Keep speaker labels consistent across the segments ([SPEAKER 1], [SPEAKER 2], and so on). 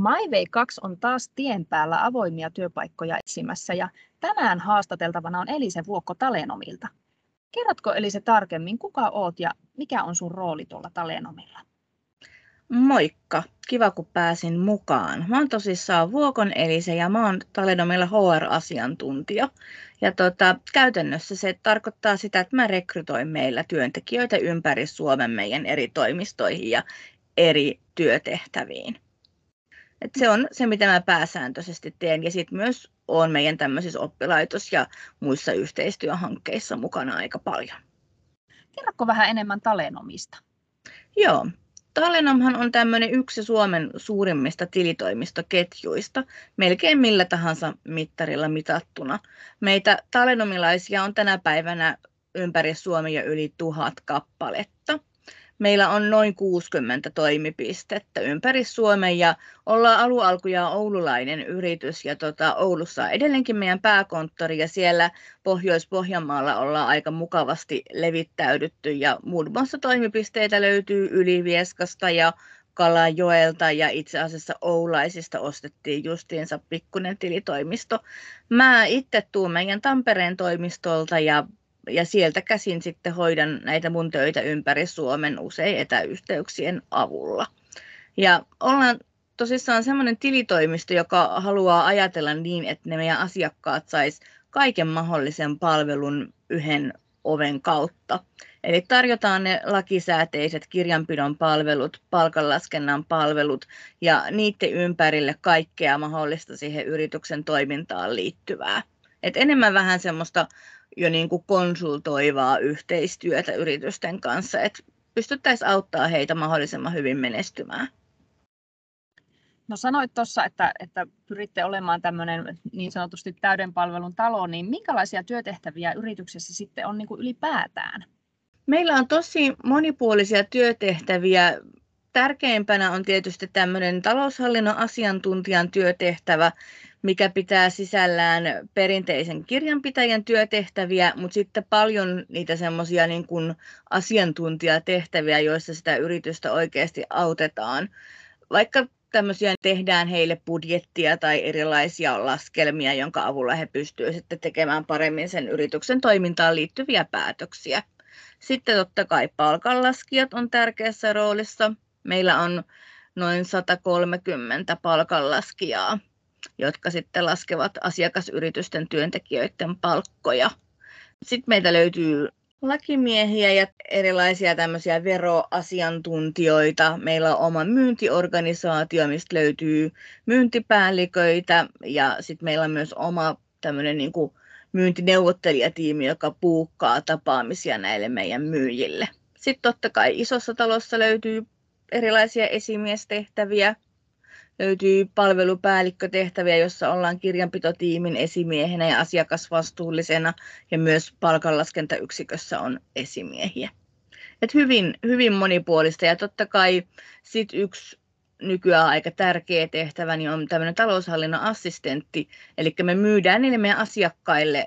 [SPEAKER 1] MyWay 2 on taas tien päällä avoimia työpaikkoja etsimässä ja tänään haastateltavana on Elise Vuokko Talenomilta. Kerrotko Elise tarkemmin, kuka oot ja mikä on sun rooli tuolla Talenomilla?
[SPEAKER 2] Moikka, kiva kun pääsin mukaan. Mä oon tosissaan Vuokon Elise ja mä oon Talenomilla HR-asiantuntija. Ja tota, käytännössä se tarkoittaa sitä, että mä rekrytoin meillä työntekijöitä ympäri Suomen meidän eri toimistoihin ja eri työtehtäviin. Et se on se, mitä mä pääsääntöisesti teen. Ja sitten myös olen meidän tämmöisissä oppilaitos- ja muissa yhteistyöhankkeissa mukana aika paljon.
[SPEAKER 1] Kerrotko vähän enemmän Talenomista?
[SPEAKER 2] Joo. Talenomhan on tämmöinen yksi Suomen suurimmista tilitoimistoketjuista, melkein millä tahansa mittarilla mitattuna. Meitä talenomilaisia on tänä päivänä ympäri Suomea yli tuhat kappaletta. Meillä on noin 60 toimipistettä ympäri Suomen ja ollaan alualkuja oululainen yritys ja tota, Oulussa on edelleenkin meidän pääkonttori ja siellä Pohjois-Pohjanmaalla ollaan aika mukavasti levittäydytty ja muun muassa toimipisteitä löytyy Ylivieskasta ja Kalajoelta ja itse asiassa Oulaisista ostettiin justiinsa pikkunen tilitoimisto. Mä itse tuun meidän Tampereen toimistolta ja ja sieltä käsin sitten hoidan näitä mun töitä ympäri Suomen usein etäyhteyksien avulla. Ja ollaan tosissaan semmoinen tilitoimisto, joka haluaa ajatella niin, että ne meidän asiakkaat sais kaiken mahdollisen palvelun yhden oven kautta. Eli tarjotaan ne lakisääteiset kirjanpidon palvelut, palkanlaskennan palvelut ja niiden ympärille kaikkea mahdollista siihen yrityksen toimintaan liittyvää. Et enemmän vähän semmoista jo niin kuin konsultoivaa yhteistyötä yritysten kanssa, että pystyttäisiin auttaa heitä mahdollisimman hyvin menestymään.
[SPEAKER 1] No sanoit tuossa, että, että pyritte olemaan tämmöinen niin sanotusti täyden palvelun talo, niin minkälaisia työtehtäviä yrityksessä sitten on niin kuin ylipäätään?
[SPEAKER 2] Meillä on tosi monipuolisia työtehtäviä. Tärkeimpänä on tietysti tämmöinen taloushallinnon asiantuntijan työtehtävä, mikä pitää sisällään perinteisen kirjanpitäjän työtehtäviä, mutta sitten paljon niitä semmoisia niin asiantuntijatehtäviä, joissa sitä yritystä oikeasti autetaan. Vaikka tämmöisiä tehdään heille budjettia tai erilaisia laskelmia, jonka avulla he pystyvät sitten tekemään paremmin sen yrityksen toimintaan liittyviä päätöksiä. Sitten totta kai palkanlaskijat on tärkeässä roolissa. Meillä on noin 130 palkanlaskijaa jotka sitten laskevat asiakasyritysten työntekijöiden palkkoja. Sitten meitä löytyy lakimiehiä ja erilaisia tämmöisiä veroasiantuntijoita. Meillä on oma myyntiorganisaatio, mistä löytyy myyntipäälliköitä ja sitten meillä on myös oma tämmöinen niin kuin myyntineuvottelijatiimi, joka puukkaa tapaamisia näille meidän myyjille. Sitten totta kai isossa talossa löytyy erilaisia esimiestehtäviä, löytyy palvelupäällikkötehtäviä, jossa ollaan kirjanpitotiimin esimiehenä ja asiakasvastuullisena ja myös palkanlaskentayksikössä on esimiehiä. Et hyvin, hyvin monipuolista ja totta kai sit yksi nykyään aika tärkeä tehtävä niin on tämmöinen taloushallinnon assistentti, eli me myydään niille meidän asiakkaille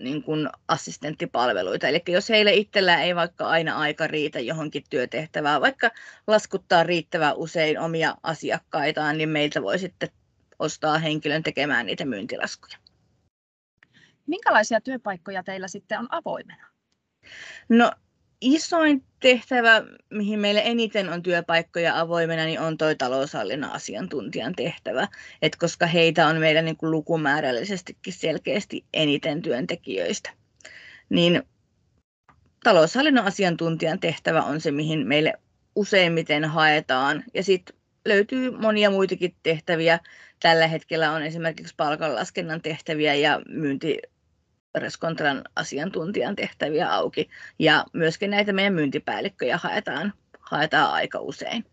[SPEAKER 2] niin kuin assistenttipalveluita. Eli jos heillä itsellä ei vaikka aina aika riitä johonkin työtehtävään, vaikka laskuttaa riittävän usein omia asiakkaitaan, niin meiltä voi sitten ostaa henkilön tekemään niitä myyntilaskuja.
[SPEAKER 1] Minkälaisia työpaikkoja teillä sitten on avoimena?
[SPEAKER 2] No isoin tehtävä, mihin meille eniten on työpaikkoja avoimena, niin on tuo taloushallinnon asiantuntijan tehtävä. Et koska heitä on meidän niin kuin lukumäärällisesti selkeästi eniten työntekijöistä. Niin taloushallinnon asiantuntijan tehtävä on se, mihin meille useimmiten haetaan. Ja sitten löytyy monia muitakin tehtäviä. Tällä hetkellä on esimerkiksi palkanlaskennan tehtäviä ja myynti Reskontran asiantuntijan tehtäviä auki. Ja myöskin näitä meidän myyntipäällikköjä haetaan, haetaan aika usein.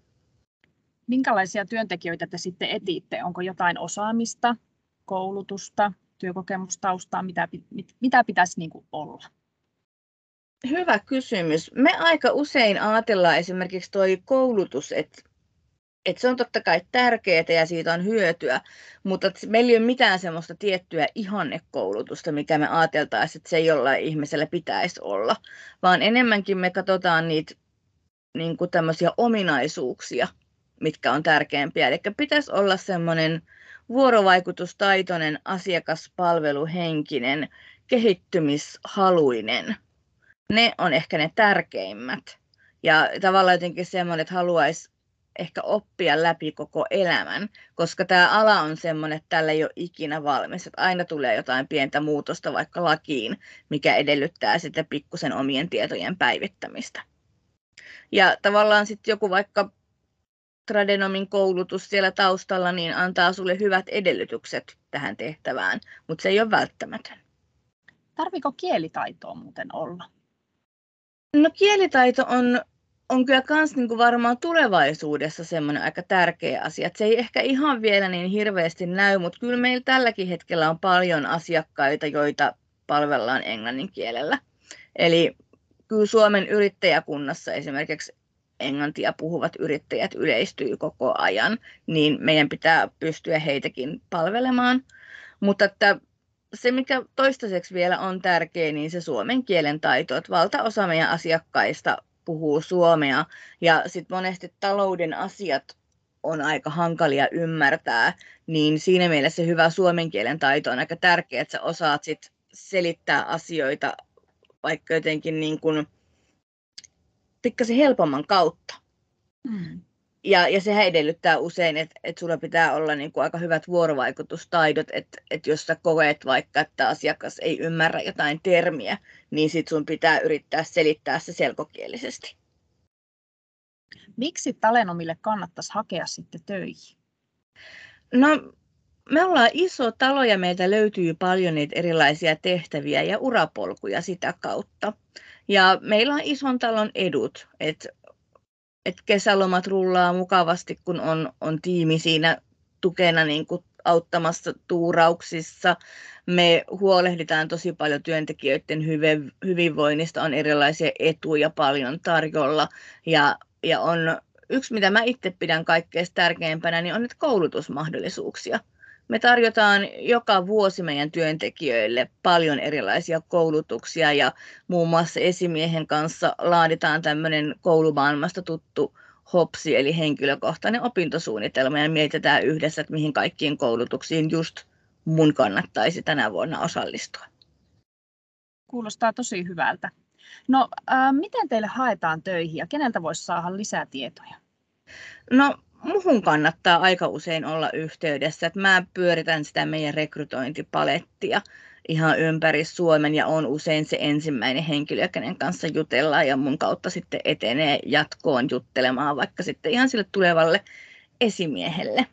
[SPEAKER 1] Minkälaisia työntekijöitä te sitten etitte? Onko jotain osaamista, koulutusta, työkokemustaustaa, mitä, mitä pitäisi niin kuin olla?
[SPEAKER 2] Hyvä kysymys. Me aika usein ajatellaan esimerkiksi tuo koulutus, että et se on totta kai tärkeää ja siitä on hyötyä, mutta meillä ei ole mitään semmoista tiettyä ihannekoulutusta, mikä me ajateltaisiin, että se jollain ihmisellä pitäisi olla, vaan enemmänkin me katsotaan niitä niin kuin tämmöisiä ominaisuuksia, mitkä on tärkeimpiä. Eli pitäisi olla semmoinen vuorovaikutustaitoinen, asiakaspalveluhenkinen, kehittymishaluinen. Ne on ehkä ne tärkeimmät. Ja tavallaan jotenkin semmoinen, että haluaisi ehkä oppia läpi koko elämän, koska tämä ala on semmoinen, että tällä ei ole ikinä valmis. Että aina tulee jotain pientä muutosta vaikka lakiin, mikä edellyttää sitten pikkusen omien tietojen päivittämistä. Ja tavallaan sitten joku vaikka tradenomin koulutus siellä taustalla, niin antaa sulle hyvät edellytykset tähän tehtävään, mutta se ei ole välttämätön.
[SPEAKER 1] Tarviko kielitaitoa muuten olla?
[SPEAKER 2] No kielitaito on, on kyllä myös niin varmaan tulevaisuudessa semmoinen aika tärkeä asia. Se ei ehkä ihan vielä niin hirveästi näy, mutta kyllä meillä tälläkin hetkellä on paljon asiakkaita, joita palvellaan englannin kielellä. Eli kyllä Suomen yrittäjäkunnassa esimerkiksi englantia puhuvat yrittäjät yleistyy koko ajan, niin meidän pitää pystyä heitäkin palvelemaan. Mutta että se, mikä toistaiseksi vielä on tärkeä, niin se suomen kielen taito. Että valtaosa meidän asiakkaista puhuu suomea ja sitten monesti talouden asiat on aika hankalia ymmärtää, niin siinä mielessä se hyvä suomen kielen taito on aika tärkeä, että sä osaat sit selittää asioita vaikka jotenkin niin kuin pikkasen helpomman kautta. Mm. Ja, ja sehän edellyttää usein, että, että sulla pitää olla niin kuin aika hyvät vuorovaikutustaidot, että, että jos sä koet vaikka, että asiakas ei ymmärrä jotain termiä, niin sit sun pitää yrittää selittää se selkokielisesti.
[SPEAKER 1] Miksi Talenomille kannattaisi hakea sitten töihin?
[SPEAKER 2] No, me ollaan iso talo ja meiltä löytyy paljon niitä erilaisia tehtäviä ja urapolkuja sitä kautta. Ja meillä on ison talon edut, että et kesälomat rullaa mukavasti, kun on, on tiimi siinä tukena niin kuin auttamassa tuurauksissa. Me huolehditaan tosi paljon työntekijöiden hyve, hyvinvoinnista, on erilaisia etuja paljon tarjolla ja, ja on yksi, mitä mä itse pidän kaikkein tärkeimpänä, niin on nyt koulutusmahdollisuuksia me tarjotaan joka vuosi meidän työntekijöille paljon erilaisia koulutuksia ja muun muassa esimiehen kanssa laaditaan tämmöinen koulumaailmasta tuttu HOPSI eli henkilökohtainen opintosuunnitelma ja mietitään yhdessä, että mihin kaikkiin koulutuksiin just mun kannattaisi tänä vuonna osallistua.
[SPEAKER 1] Kuulostaa tosi hyvältä. No, äh, miten teille haetaan töihin ja keneltä voisi saada lisätietoja?
[SPEAKER 2] No, muhun kannattaa aika usein olla yhteydessä. Että mä pyöritän sitä meidän rekrytointipalettia ihan ympäri Suomen ja on usein se ensimmäinen henkilö, kenen kanssa jutellaan ja mun kautta sitten etenee jatkoon juttelemaan vaikka sitten ihan sille tulevalle esimiehelle.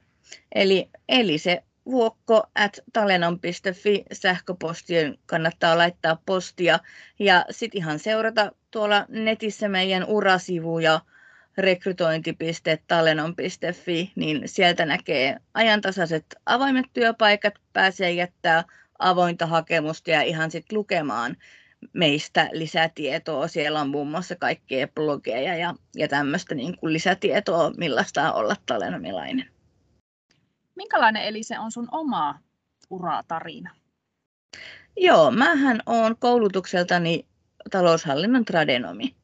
[SPEAKER 2] Eli, eli se vuokko at talenon.fi sähköpostien kannattaa laittaa postia ja sitten ihan seurata tuolla netissä meidän urasivuja rekrytointi.talenon.fi, niin sieltä näkee ajantasaiset avoimet työpaikat, pääsee jättää avointa hakemusta ja ihan sitten lukemaan meistä lisätietoa. Siellä on muun muassa kaikkea blogeja ja, ja tämmöistä niin kuin lisätietoa, millaista on olla talenomilainen.
[SPEAKER 1] Minkälainen eli se on sun oma uratarina?
[SPEAKER 2] Joo, mähän olen koulutukseltani taloushallinnon tradenomi.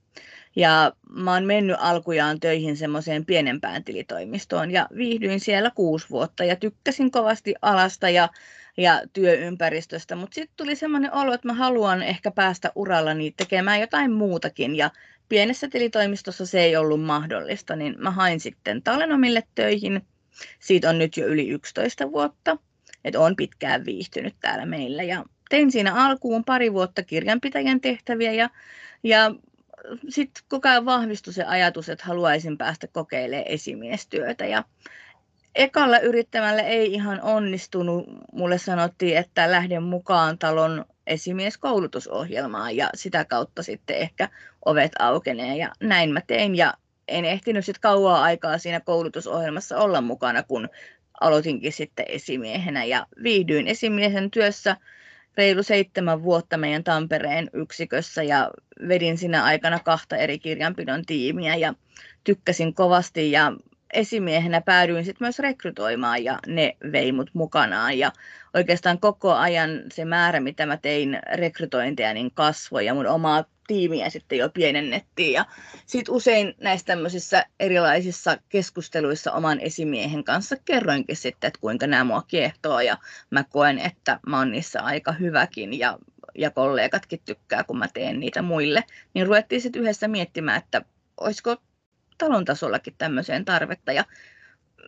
[SPEAKER 2] Ja mä oon mennyt alkujaan töihin semmoiseen pienempään tilitoimistoon ja viihdyin siellä kuusi vuotta ja tykkäsin kovasti alasta ja, ja työympäristöstä, mutta sitten tuli semmoinen olo, että mä haluan ehkä päästä urallani tekemään jotain muutakin ja pienessä tilitoimistossa se ei ollut mahdollista, niin mä hain sitten Talenomille töihin. Siitä on nyt jo yli 11 vuotta, että on pitkään viihtynyt täällä meillä ja tein siinä alkuun pari vuotta kirjanpitäjän tehtäviä ja, ja sitten koko ajan vahvistui se ajatus, että haluaisin päästä kokeilemaan esimiestyötä. Ja ekalla yrittämällä ei ihan onnistunut. Mulle sanottiin, että lähden mukaan talon esimieskoulutusohjelmaan ja sitä kautta sitten ehkä ovet aukenee. Ja näin mä tein ja en ehtinyt sitten kauaa aikaa siinä koulutusohjelmassa olla mukana, kun aloitinkin sitten esimiehenä ja viihdyin esimiehen työssä – reilu seitsemän vuotta meidän Tampereen yksikössä ja vedin siinä aikana kahta eri kirjanpidon tiimiä ja tykkäsin kovasti ja esimiehenä päädyin sitten myös rekrytoimaan ja ne vei mut mukanaan. Ja oikeastaan koko ajan se määrä, mitä mä tein rekrytointeja, niin kasvoi ja mun omaa tiimiä sitten jo pienennettiin. Ja sitten usein näissä tämmöisissä erilaisissa keskusteluissa oman esimiehen kanssa kerroinkin sitten, että kuinka nämä mua kiehtoo ja mä koen, että mä oon niissä aika hyväkin ja, ja kollegatkin tykkää, kun mä teen niitä muille. Niin ruvettiin sitten yhdessä miettimään, että olisiko talon tasollakin tämmöiseen tarvetta. Ja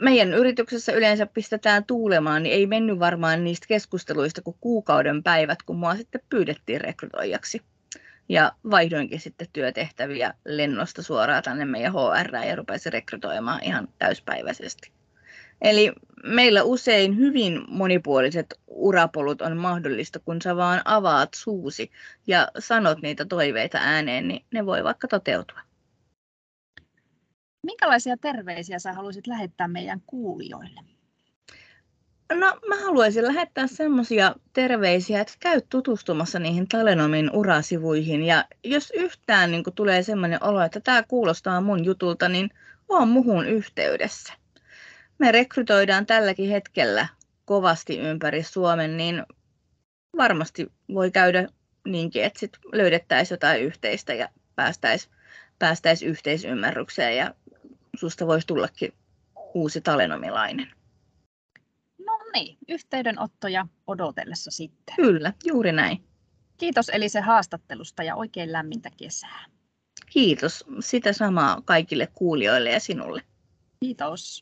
[SPEAKER 2] meidän yrityksessä yleensä pistetään tuulemaan, niin ei mennyt varmaan niistä keskusteluista kuin kuukauden päivät, kun mua sitten pyydettiin rekrytoijaksi. Ja vaihdoinkin sitten työtehtäviä lennosta suoraan tänne meidän HR ja rupesin rekrytoimaan ihan täyspäiväisesti. Eli meillä usein hyvin monipuoliset urapolut on mahdollista, kun sä vaan avaat suusi ja sanot niitä toiveita ääneen, niin ne voi vaikka toteutua.
[SPEAKER 1] Minkälaisia terveisiä sä haluaisit lähettää meidän kuulijoille?
[SPEAKER 2] No mä haluaisin lähettää semmoisia terveisiä, että käy tutustumassa niihin Talenomin urasivuihin ja jos yhtään niin tulee semmoinen olo, että tämä kuulostaa mun jutulta, niin on muhun yhteydessä. Me rekrytoidaan tälläkin hetkellä kovasti ympäri Suomen, niin varmasti voi käydä niinkin, että sit löydettäisiin jotain yhteistä ja päästäisiin päästäisi yhteisymmärrykseen ja susta voisi tullakin uusi talenomilainen.
[SPEAKER 1] Niin, yhteydenottoja odotellessa sitten.
[SPEAKER 2] Kyllä, juuri näin.
[SPEAKER 1] Kiitos Elise haastattelusta ja oikein lämmintä kesää.
[SPEAKER 2] Kiitos. Sitä samaa kaikille kuulijoille ja sinulle.
[SPEAKER 1] Kiitos.